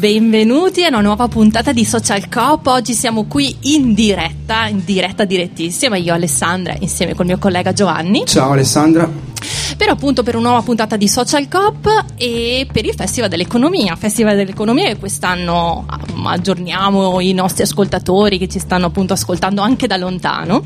Benvenuti a una nuova puntata di Social Coop. Oggi siamo qui in diretta, in diretta direttissima, io Alessandra insieme col mio collega Giovanni. Ciao Alessandra. Per appunto per una nuova puntata di Social Coop e per il Festival dell'Economia. Festival dell'Economia che quest'anno um, aggiorniamo i nostri ascoltatori che ci stanno appunto ascoltando anche da lontano.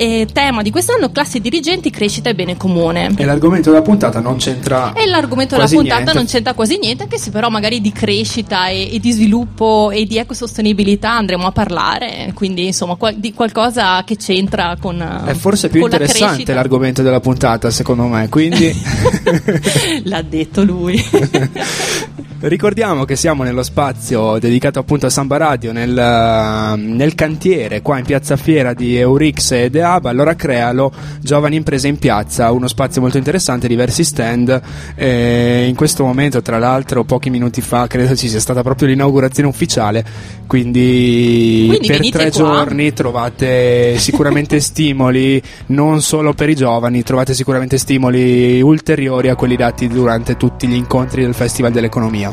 E tema di quest'anno classe dirigenti, crescita e bene comune. E l'argomento della puntata non c'entra. E l'argomento della puntata niente. non c'entra quasi niente, anche se però magari di crescita e, e di sviluppo e di ecosostenibilità andremo a parlare, quindi insomma qual- di qualcosa che c'entra con... È forse più la interessante crescita. l'argomento della puntata, secondo me. Quindi L'ha detto lui. ricordiamo che siamo nello spazio dedicato appunto a Samba Radio, nel, eh, nel cantiere qua in piazza Fiera di Eurix e De Aba. Allora crealo Giovani Imprese in Piazza, uno spazio molto interessante, diversi stand. E in questo momento, tra l'altro, pochi minuti fa credo ci sia stata proprio l'inaugurazione ufficiale. Quindi, Quindi per tre qua. giorni trovate sicuramente stimoli, non solo per i giovani, trovate sicuramente stimoli ulteriori a quelli dati durante tutti gli incontri del Festival dell'Economia.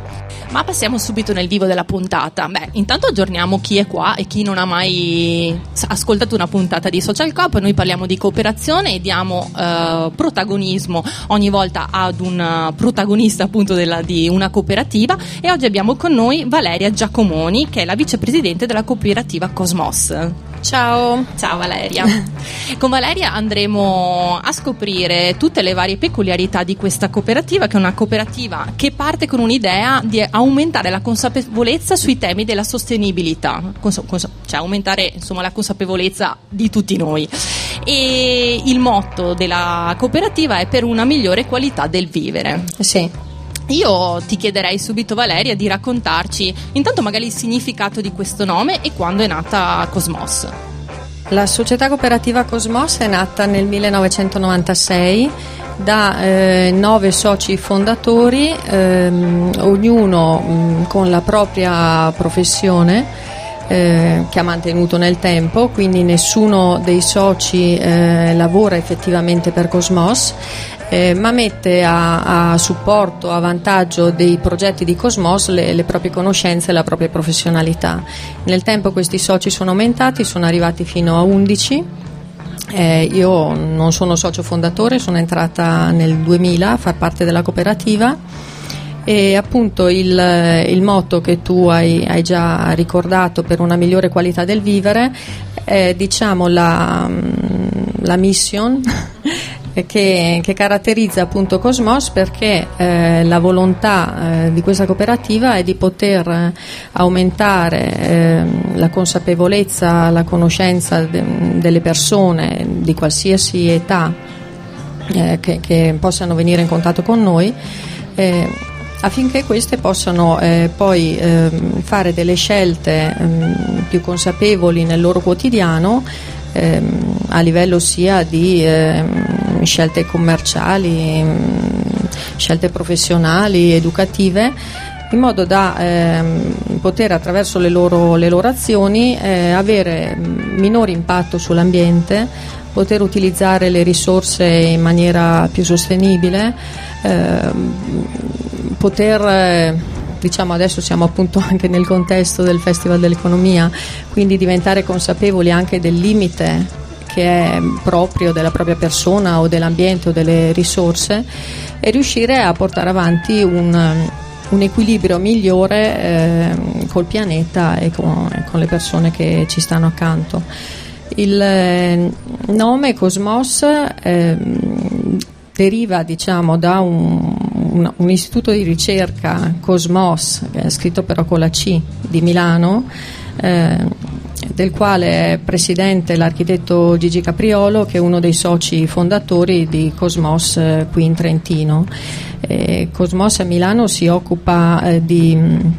Ma passiamo subito nel vivo della puntata. Beh, intanto aggiorniamo chi è qua e chi non ha mai ascoltato una puntata di Social Coop. Noi parliamo di cooperazione e diamo eh, protagonismo ogni volta ad un eh, protagonista appunto della- di una cooperativa e oggi abbiamo con noi Valeria Giacomoni che è la vicepresidente della cooperativa Cosmos. Ciao. Ciao Valeria. Con Valeria andremo a scoprire tutte le varie peculiarità di questa cooperativa, che è una cooperativa che parte con un'idea di aumentare la consapevolezza sui temi della sostenibilità, Cons- cons- cioè aumentare insomma, la consapevolezza di tutti noi. E il motto della cooperativa è per una migliore qualità del vivere. Sì. Io ti chiederei subito Valeria di raccontarci intanto magari il significato di questo nome e quando è nata Cosmos. La società cooperativa Cosmos è nata nel 1996 da eh, nove soci fondatori, ehm, ognuno mh, con la propria professione. eh, che ha mantenuto nel tempo, quindi nessuno dei soci eh, lavora effettivamente per Cosmos, eh, ma mette a, a supporto, a vantaggio dei progetti di Cosmos le, le proprie conoscenze e la propria professionalità. Nel tempo questi soci sono aumentati, sono arrivati fino a 11. Eh, io non sono socio fondatore, sono entrata nel 2000 a far parte della cooperativa e appunto il, il motto che tu hai, hai già ricordato per una migliore qualità del vivere è diciamo la, la mission che, che caratterizza appunto Cosmos perché eh, la volontà eh, di questa cooperativa è di poter eh, aumentare ehm, la consapevolezza, la conoscenza de- delle persone di qualsiasi età eh, che, che possano venire in contatto con noi eh, affinché queste possano eh, poi ehm, fare delle scelte ehm, più consapevoli nel loro quotidiano ehm, a livello sia di ehm, scelte commerciali, ehm, scelte professionali, educative in modo da ehm, poter attraverso le loro, le loro azioni eh, avere mm, minore impatto sull'ambiente, poter utilizzare le risorse in maniera più sostenibile, ehm, poter eh, diciamo adesso siamo appunto anche nel contesto del Festival dell'Economia, quindi diventare consapevoli anche del limite che è proprio della propria persona o dell'ambiente o delle risorse e riuscire a portare avanti un, un equilibrio migliore eh, col pianeta e con, con le persone che ci stanno accanto. Il eh, nome Cosmos eh, deriva diciamo, da un, un, un istituto di ricerca, Cosmos, scritto però con la C di Milano, eh, del quale è presidente l'architetto Gigi Capriolo, che è uno dei soci fondatori di Cosmos eh, qui in Trentino. Eh, Cosmos a Milano si occupa eh, di mh,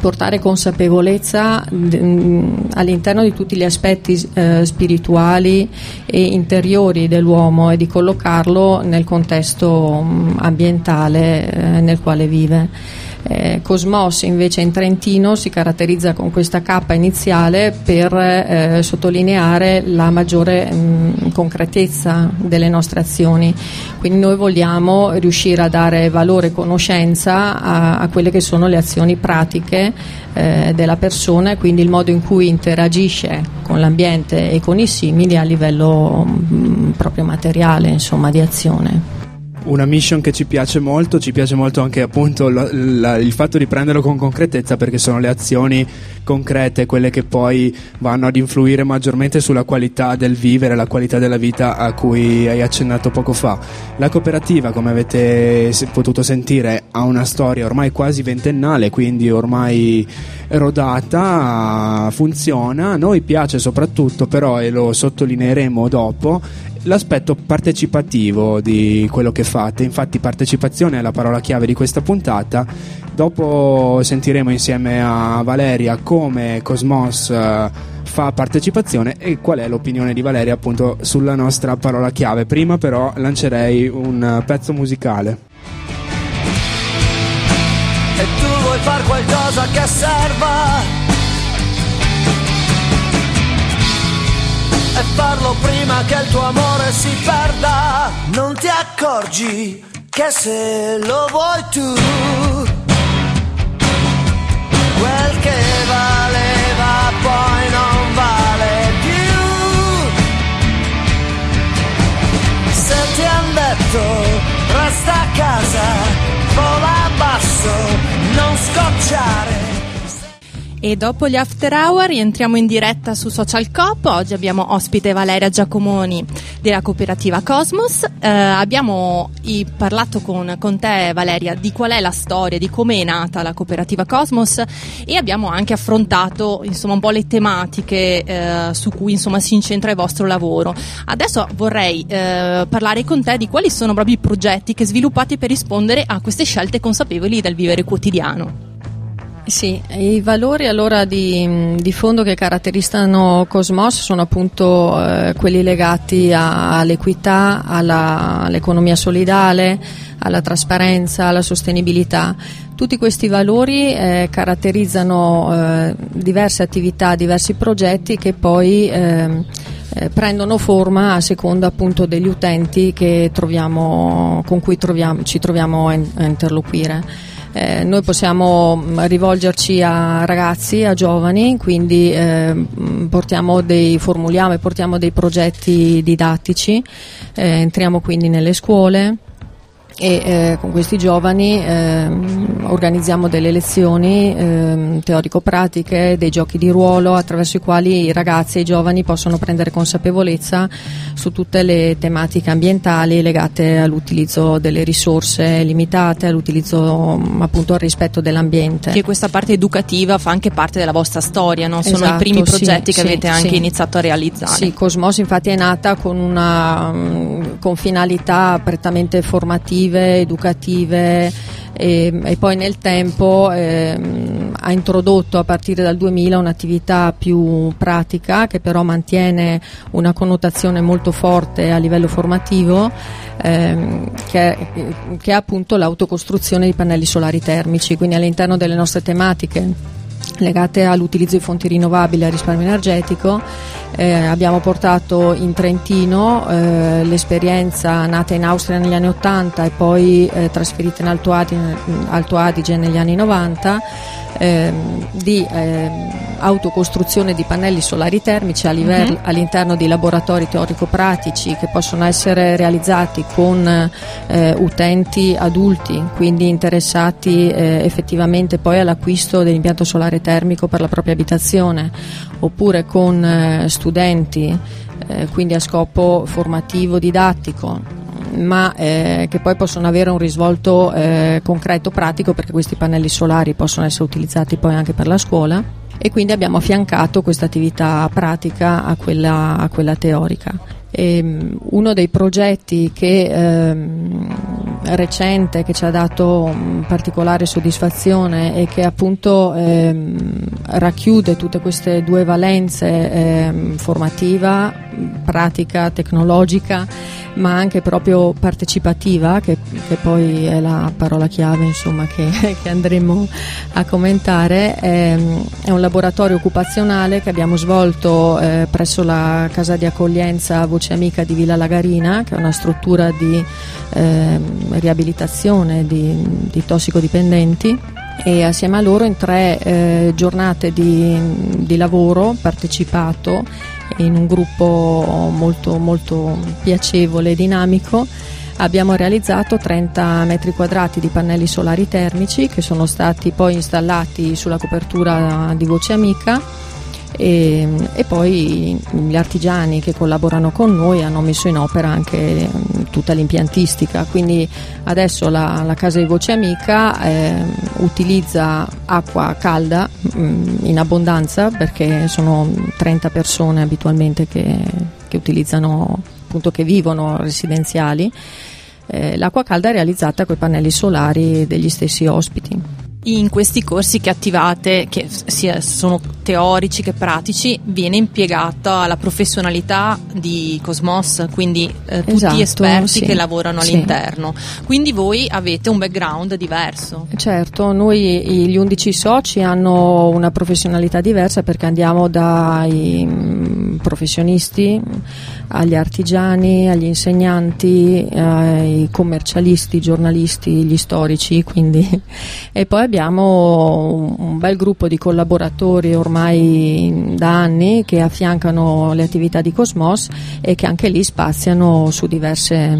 portare consapevolezza mh, all'interno di tutti gli aspetti eh, spirituali e interiori dell'uomo e di collocarlo nel contesto mh, ambientale eh, nel quale vive. Eh, Cosmos invece in Trentino si caratterizza con questa cappa iniziale per eh, sottolineare la maggiore mh, concretezza delle nostre azioni. Quindi noi vogliamo riuscire a dare valore e conoscenza a, a quelle che sono le azioni pratiche eh, della persona e quindi il modo in cui interagisce con l'ambiente e con i simili a livello mh, proprio materiale, insomma, di azione una mission che ci piace molto, ci piace molto anche appunto la, la, il fatto di prenderlo con concretezza perché sono le azioni concrete quelle che poi vanno ad influire maggiormente sulla qualità del vivere, la qualità della vita a cui hai accennato poco fa. La cooperativa, come avete potuto sentire, ha una storia ormai quasi ventennale, quindi ormai rodata, funziona, a noi piace soprattutto però e lo sottolineeremo dopo l'aspetto partecipativo di quello che fate. Infatti, partecipazione è la parola chiave di questa puntata. Dopo sentiremo insieme a Valeria come Cosmos eh, fa partecipazione e qual è l'opinione di Valeria appunto sulla nostra parola chiave. Prima però lancerei un pezzo musicale. E tu vuoi fare qualcosa che serva e farlo prima che il tuo amore si perda. Non ti accorgi che se lo vuoi tu, quel che valeva poi non vale più. Se ti han detto resta a casa, vola basso, non scocciare. E dopo gli after hour rientriamo in diretta su Social Coop. Oggi abbiamo ospite Valeria Giacomoni della cooperativa Cosmos. Eh, abbiamo parlato con, con, te, Valeria, di qual è la storia, di come è nata la cooperativa Cosmos e abbiamo anche affrontato insomma, un po' le tematiche eh, su cui insomma, si incentra il vostro lavoro. Adesso vorrei eh, parlare con te di quali sono proprio i progetti che sviluppate per rispondere a queste scelte consapevoli del vivere quotidiano. Sì, i valori allora di, di, fondo che caratterizzano Cosmos sono appunto eh, quelli legati all'equità, all'economia solidale, alla trasparenza, alla sostenibilità. Tutti questi valori eh, caratterizzano eh, diverse attività, diversi progetti che poi ehm, eh, prendono forma a seconda appunto degli utenti troviamo, con cui troviamo, ci troviamo a interloquire. Eh, noi possiamo mm, rivolgerci a ragazzi, a giovani, quindi eh, portiamo dei, formuliamo e portiamo dei progetti didattici, eh, entriamo quindi nelle scuole e eh, con questi giovani eh, organizziamo delle lezioni eh, teorico-pratiche, dei giochi di ruolo attraverso i quali i ragazzi e i giovani possono prendere consapevolezza su tutte le tematiche ambientali legate all'utilizzo delle risorse limitate, all'utilizzo appunto al rispetto dell'ambiente. Che questa parte educativa fa anche parte della vostra storia, no? sono esatto, i primi progetti sì, che sì, avete anche sì. iniziato a realizzare. Sì, Cosmos infatti è nata con, una, con finalità prettamente formative formative, educative e, e poi nel tempo eh, ha introdotto a partire dal 2000 un'attività più pratica che però mantiene una connotazione molto forte a livello formativo ehm, che, che è appunto l'autocostruzione di pannelli solari termici, quindi all'interno delle nostre tematiche legate all'utilizzo di fonti rinnovabili e al risparmio energetico. Eh, abbiamo portato in Trentino eh, l'esperienza nata in Austria negli anni 80 e poi eh, trasferita in Alto Adige, Alto Adige negli anni 90 ehm, di ehm, autocostruzione di pannelli solari termici livello, uh-huh. all'interno di laboratori teorico-pratici che possono essere realizzati con eh, utenti adulti, quindi interessati eh, effettivamente poi all'acquisto dell'impianto solare termico per la propria abitazione, oppure con eh, studenti, eh, quindi a scopo formativo, didattico ma eh, che poi possono avere un risvolto eh, concreto, pratico, perché questi pannelli solari possono essere utilizzati poi anche per la scuola e quindi abbiamo affiancato questa attività pratica a quella, a quella teorica. E, ehm, uno dei progetti che ehm, recente che ci ha dato um, particolare soddisfazione e che appunto ehm, racchiude tutte queste due valenze ehm, formativa, pratica, tecnologica ma anche proprio partecipativa, che, che poi è la parola chiave insomma, che, che, andremo a commentare. È, è, un laboratorio occupazionale che abbiamo svolto eh, presso la casa di accoglienza Voce Amica di Villa Lagarina, che è una struttura di eh, riabilitazione di, di tossicodipendenti e assieme a loro in tre eh, giornate di, di, lavoro partecipato in un gruppo molto, molto piacevole e dinamico. Abbiamo realizzato 30 metri quadrati di pannelli solari termici che sono stati poi installati sulla copertura di Voce Amica e, e, poi gli artigiani che collaborano con noi hanno messo in opera anche tutta l'impiantistica, quindi adesso la, la casa di Voce Amica eh, utilizza acqua calda mh, in abbondanza perché sono 30 persone abitualmente che, che utilizzano, appunto che vivono residenziali. Eh, l'acqua calda è realizzata con i pannelli solari degli stessi ospiti in questi corsi che attivate, che sia sono teorici che pratici, viene impiegata la professionalità di Cosmos, quindi eh, tutti esatto, esperti sì. che lavorano sì. all'interno. Quindi voi avete un background diverso. Certo, noi gli 11 soci hanno una professionalità diversa perché andiamo dai mm, professionisti agli artigiani, agli insegnanti, ai commercialisti, giornalisti, gli storici, quindi. E poi abbiamo un bel gruppo di collaboratori ormai da anni che affiancano le attività di Cosmos e che anche lì spaziano su diverse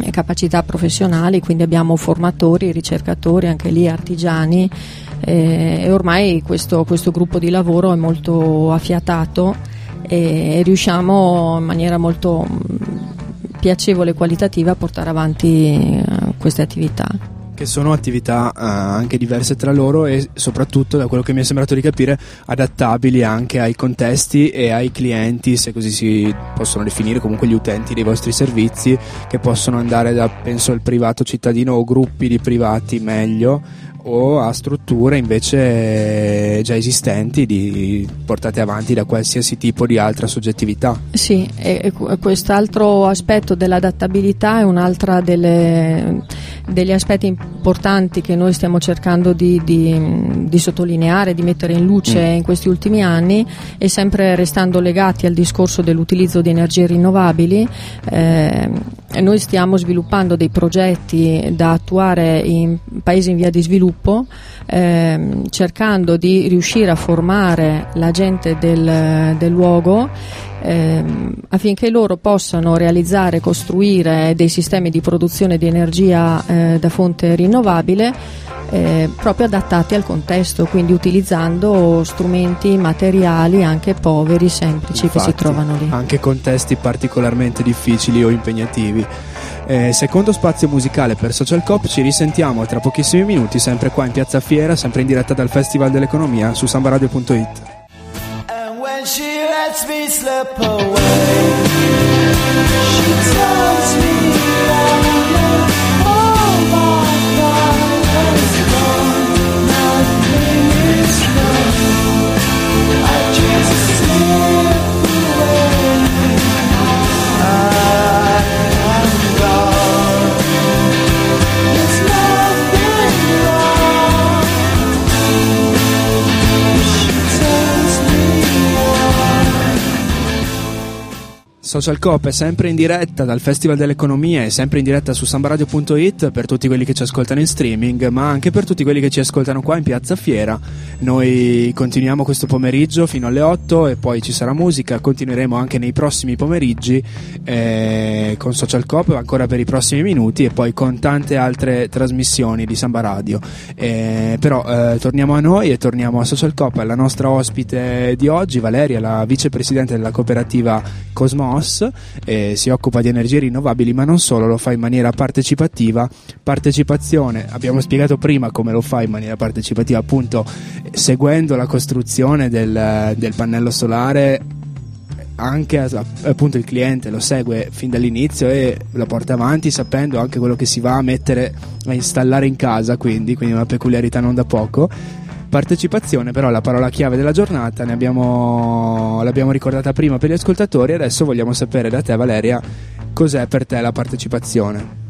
eh, capacità professionali, quindi abbiamo formatori, ricercatori, anche lì artigiani eh, e ormai questo, questo gruppo di lavoro è molto affiatato e riusciamo in maniera molto mm, piacevole e qualitativa a portare avanti eh, queste attività. Che sono attività uh, anche diverse tra loro e soprattutto da quello che mi è sembrato di capire adattabili anche ai contesti e ai clienti se così si possono definire comunque gli utenti dei vostri servizi che possono andare da penso il privato cittadino o gruppi di privati meglio o a strutture invece già esistenti di, portate avanti da qualsiasi tipo di altra soggettività. Sì, e, e quest'altro aspetto dell'adattabilità è un'altra delle, degli aspetti importanti che noi stiamo cercando di, di, di sottolineare, di mettere in luce mm. in questi ultimi anni e sempre restando legati al discorso dell'utilizzo di energie rinnovabili. Eh, noi stiamo sviluppando dei progetti da attuare in paesi in via di sviluppo, ehm, cercando di riuscire a formare la gente del, del luogo ehm, affinché loro possano realizzare e costruire dei sistemi di produzione di energia eh, da fonte rinnovabile eh, proprio adattati al contesto, quindi utilizzando strumenti materiali anche poveri, semplici Infatti, che si trovano lì. Anche contesti particolarmente difficili o impegnativi. Eh, secondo spazio musicale per Social Cop ci risentiamo tra pochissimi minuti sempre qua in Piazza Fiera, sempre in diretta dal Festival dell'Economia su sambaradio.it. me slip away, she tells me Social Coop è sempre in diretta dal Festival dell'Economia e sempre in diretta su sambaradio.it per tutti quelli che ci ascoltano in streaming, ma anche per tutti quelli che ci ascoltano qua in Piazza Fiera. Noi continuiamo questo pomeriggio fino alle 8 e poi ci sarà musica, continueremo anche nei prossimi pomeriggi eh, con Social Coop ancora per i prossimi minuti e poi con tante altre trasmissioni di Samba Radio. Eh, però eh, torniamo a noi e torniamo a Social Coop, alla nostra ospite di oggi, Valeria, la vicepresidente della cooperativa Cosmos eh, si occupa di energie rinnovabili, ma non solo, lo fa in maniera partecipativa. Partecipazione, abbiamo spiegato prima come lo fa in maniera partecipativa, appunto seguendo la costruzione del, del pannello solare anche appunto il cliente lo segue fin dall'inizio e lo porta avanti sapendo anche quello che si va a mettere a installare in casa quindi, quindi una peculiarità non da poco partecipazione però la parola chiave della giornata abbiamo, l'abbiamo ricordata prima per gli ascoltatori adesso vogliamo sapere da te Valeria cos'è per te la partecipazione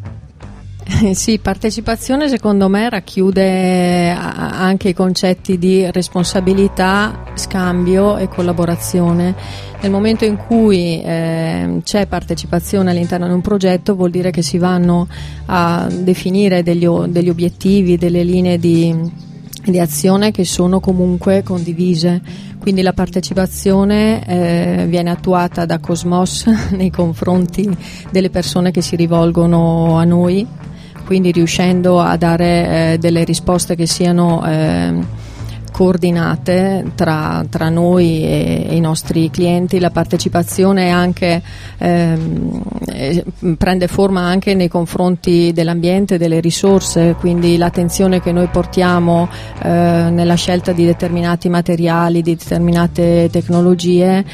Sì, partecipazione secondo me racchiude anche i concetti di responsabilità, scambio e collaborazione. Nel momento in cui eh, c'è partecipazione all'interno di un progetto vuol dire che si vanno a definire degli, degli obiettivi, delle linee di, di azione che sono comunque condivise. Quindi la partecipazione eh, viene attuata da Cosmos nei confronti delle persone che si rivolgono a noi quindi riuscendo a dare eh, delle risposte che siano eh, coordinate tra, tra noi e, e, i nostri clienti, la partecipazione anche, ehm, eh, prende forma anche nei confronti dell'ambiente, delle risorse, quindi l'attenzione che noi portiamo eh, nella scelta di determinati materiali, di determinate tecnologie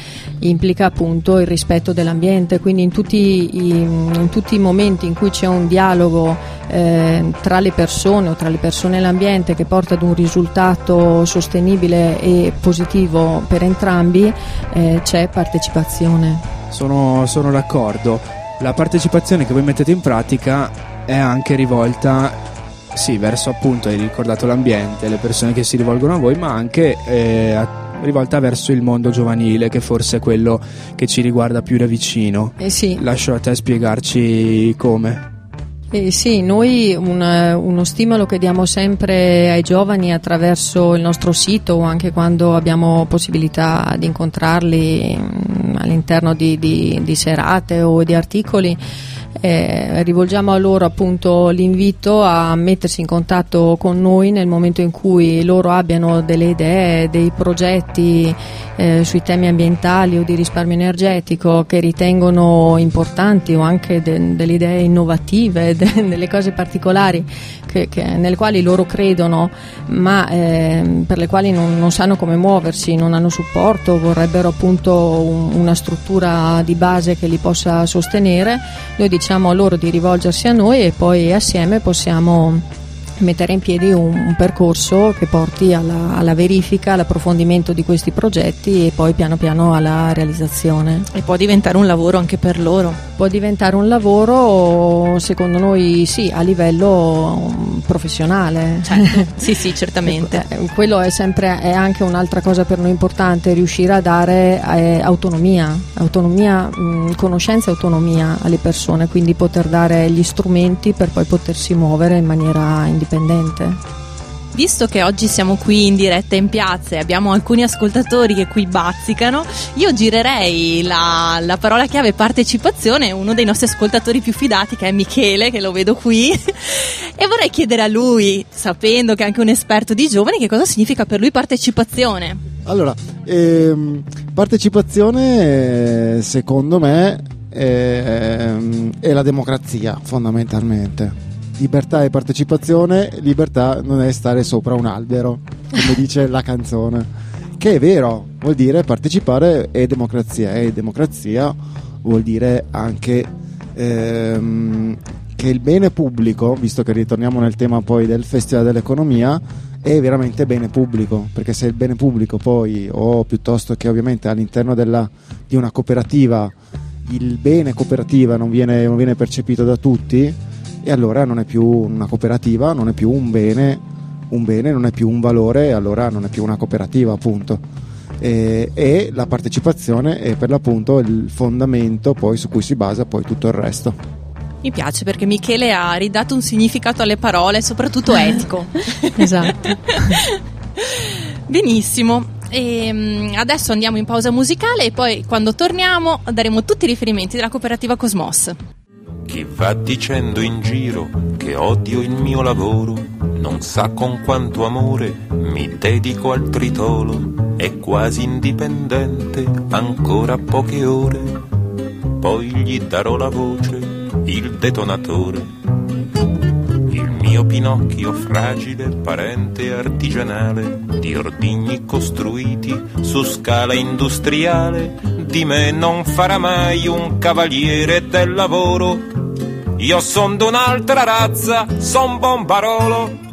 implica appunto il rispetto dell'ambiente, quindi in tutti i, in tutti i momenti in cui c'è un dialogo eh, tra le persone o tra le persone e l'ambiente che porta ad un risultato sostenibile e positivo per entrambi, eh, c'è partecipazione. Sono, sono d'accordo. La partecipazione che voi mettete in pratica è anche rivolta sì, verso appunto, hai ricordato l'ambiente, le persone che si rivolgono a voi, ma anche eh, rivolta verso il mondo giovanile, che forse è quello che ci riguarda più da vicino. Eh sì. Lascio a te spiegarci come. Eh sì, noi un, uno stimolo che diamo sempre ai giovani attraverso il nostro sito anche quando abbiamo possibilità di incontrarli mm, all'interno di, di, di serate o di articoli eh, rivolgiamo a loro appunto l'invito a mettersi in contatto con noi nel momento in cui loro abbiano delle idee, dei progetti eh, sui temi ambientali o di risparmio energetico che ritengono importanti o anche de- delle idee innovative, de- delle cose particolari che, che, nelle quali loro credono ma eh, per le quali non, non, sanno come muoversi, non hanno supporto, vorrebbero appunto un, una struttura di base che li possa sostenere, noi diciamo loro di rivolgersi a noi e poi assieme possiamo mettere in piedi un, un percorso che porti alla, alla, verifica, all'approfondimento di questi progetti e poi piano piano alla realizzazione. E può diventare un lavoro anche per loro? Può diventare un lavoro, secondo noi sì, a livello mm, professionale. Certo. sì, sì, certamente. Eh, quello è sempre è anche un'altra cosa per noi importante, riuscire a dare eh, autonomia, autonomia mh, mm, conoscenza e autonomia alle persone, quindi poter dare gli strumenti per poi potersi muovere in maniera indipendente indipendente. Visto che oggi siamo qui in diretta in piazza e abbiamo alcuni ascoltatori che qui bazzicano, io girerei la, la parola chiave partecipazione a uno dei nostri ascoltatori più fidati che è Michele, che lo vedo qui, e vorrei chiedere a lui, sapendo che è anche un esperto di giovani, che cosa significa per lui partecipazione. Allora, ehm, partecipazione secondo me è, ehm, è la democrazia fondamentalmente libertà e partecipazione, libertà non è stare sopra un albero, come dice la canzone. Che è vero, vuol dire partecipare è democrazia e democrazia vuol dire anche ehm, che il bene pubblico, visto che ritorniamo nel tema poi del Festival dell'Economia, è veramente bene pubblico, perché se il bene pubblico poi, o piuttosto che ovviamente all'interno della, di una cooperativa, il bene cooperativa non viene, non viene percepito da tutti, e allora non è più una cooperativa, non è più un bene, un bene non è più un valore e allora non è più una cooperativa appunto. E, e la partecipazione è per l'appunto il fondamento poi su cui si basa poi tutto il resto. Mi piace perché Michele ha ridato un significato alle parole, soprattutto etico. esatto. Benissimo. E ehm, adesso andiamo in pausa musicale e poi quando torniamo daremo tutti i riferimenti della cooperativa Cosmos. Chi va dicendo in giro che odio il mio lavoro, non sa con quanto amore mi dedico al tritolo, è quasi indipendente, ancora poche ore, poi gli darò la voce, il detonatore mio Pinocchio fragile, parente artigianale, di ordigni costruiti su scala industriale, di me non farà mai un cavaliere del lavoro. Io son d'un'altra razza, son bombarolo.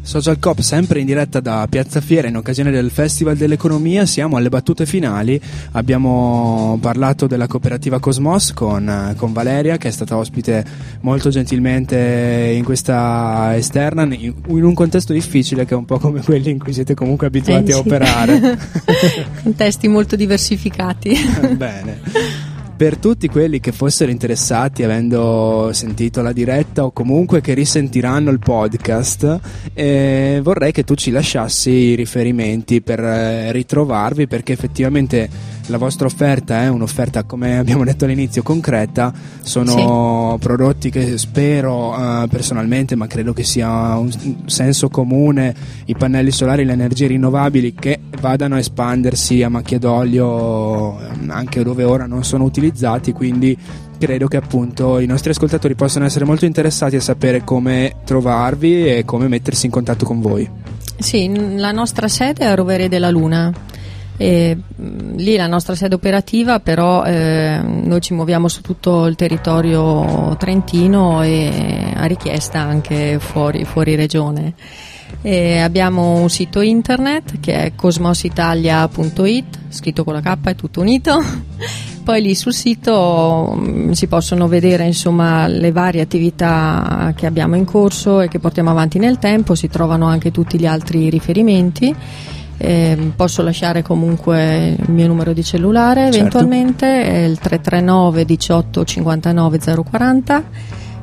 Social Cop sempre in diretta da Piazza Fiera in occasione del Festival dell'Economia, siamo alle battute finali, abbiamo parlato della cooperativa Cosmos con, con Valeria che è stata ospite molto gentilmente in questa esterna in, in, un contesto difficile che è un po' come quelli in cui siete comunque abituati eh, a operare. Contesti molto diversificati. Bene per tutti quelli che fossero interessati avendo sentito la diretta o comunque che risentiranno il podcast eh, vorrei che tu ci lasciassi i riferimenti per eh, ritrovarvi perché effettivamente la vostra offerta è un'offerta, come abbiamo detto all'inizio, concreta. Sono sì. prodotti che spero uh, personalmente, ma credo che sia un senso comune, i pannelli solari, le energie rinnovabili che vadano a espandersi a macchia d'olio ehm, anche dove ora non sono utilizzati, quindi credo che appunto i nostri ascoltatori possano essere molto interessati a sapere come trovarvi e come mettersi in contatto con voi. Sì, la nostra sede è a Rovere della Luna e, mh, lì la nostra sede operativa, però eh, noi ci muoviamo su tutto il territorio trentino e a richiesta anche fuori, fuori regione. E abbiamo un sito internet che è cosmositalia.it, scritto con la K, è tutto unito. Poi lì sul sito mh, si possono vedere insomma, le varie attività che abbiamo in corso e che portiamo avanti nel tempo, si trovano anche tutti gli altri riferimenti eh, posso lasciare comunque il mio numero di cellulare certo. eventualmente, è il 339 18 59 040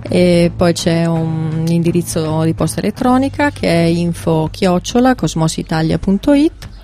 e poi c'è un indirizzo di posta elettronica che è info chiocciola cosmositalia.it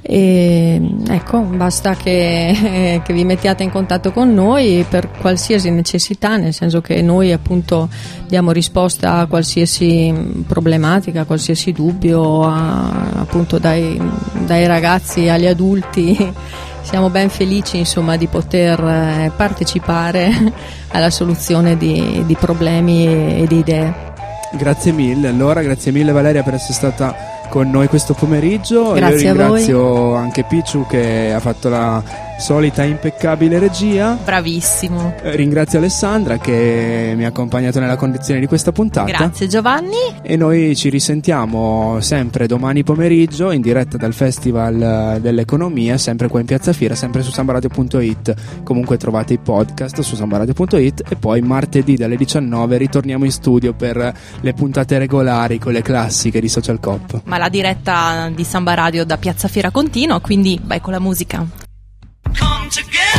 e, ecco, basta che, che, vi mettiate in contatto con noi per qualsiasi necessità, nel senso che noi appunto diamo risposta a qualsiasi problematica, a qualsiasi dubbio, a, appunto dai, dai ragazzi agli adulti siamo ben felici insomma, di poter eh, partecipare alla soluzione di, di problemi e, e, di idee. Grazie mille, allora grazie mille Valeria per essere stata con noi questo pomeriggio. Grazie Io ringrazio anche Picciu che ha fatto la solita impeccabile regia. Bravissimo. Eh, ringrazio Alessandra che mi ha accompagnato nella condizione di questa puntata. Grazie Giovanni. E noi ci risentiamo sempre domani pomeriggio in diretta dal Festival eh, dell'Economia, sempre qua in Piazza Fiera, sempre su sambaradio.it. Comunque trovate i podcast su sambaradio.it e poi martedì dalle 19 ritorniamo in studio per le puntate regolari con le classiche di Social Cop. Ma la diretta di Samba Radio da Piazza Fiera continua, quindi vai con la musica. together.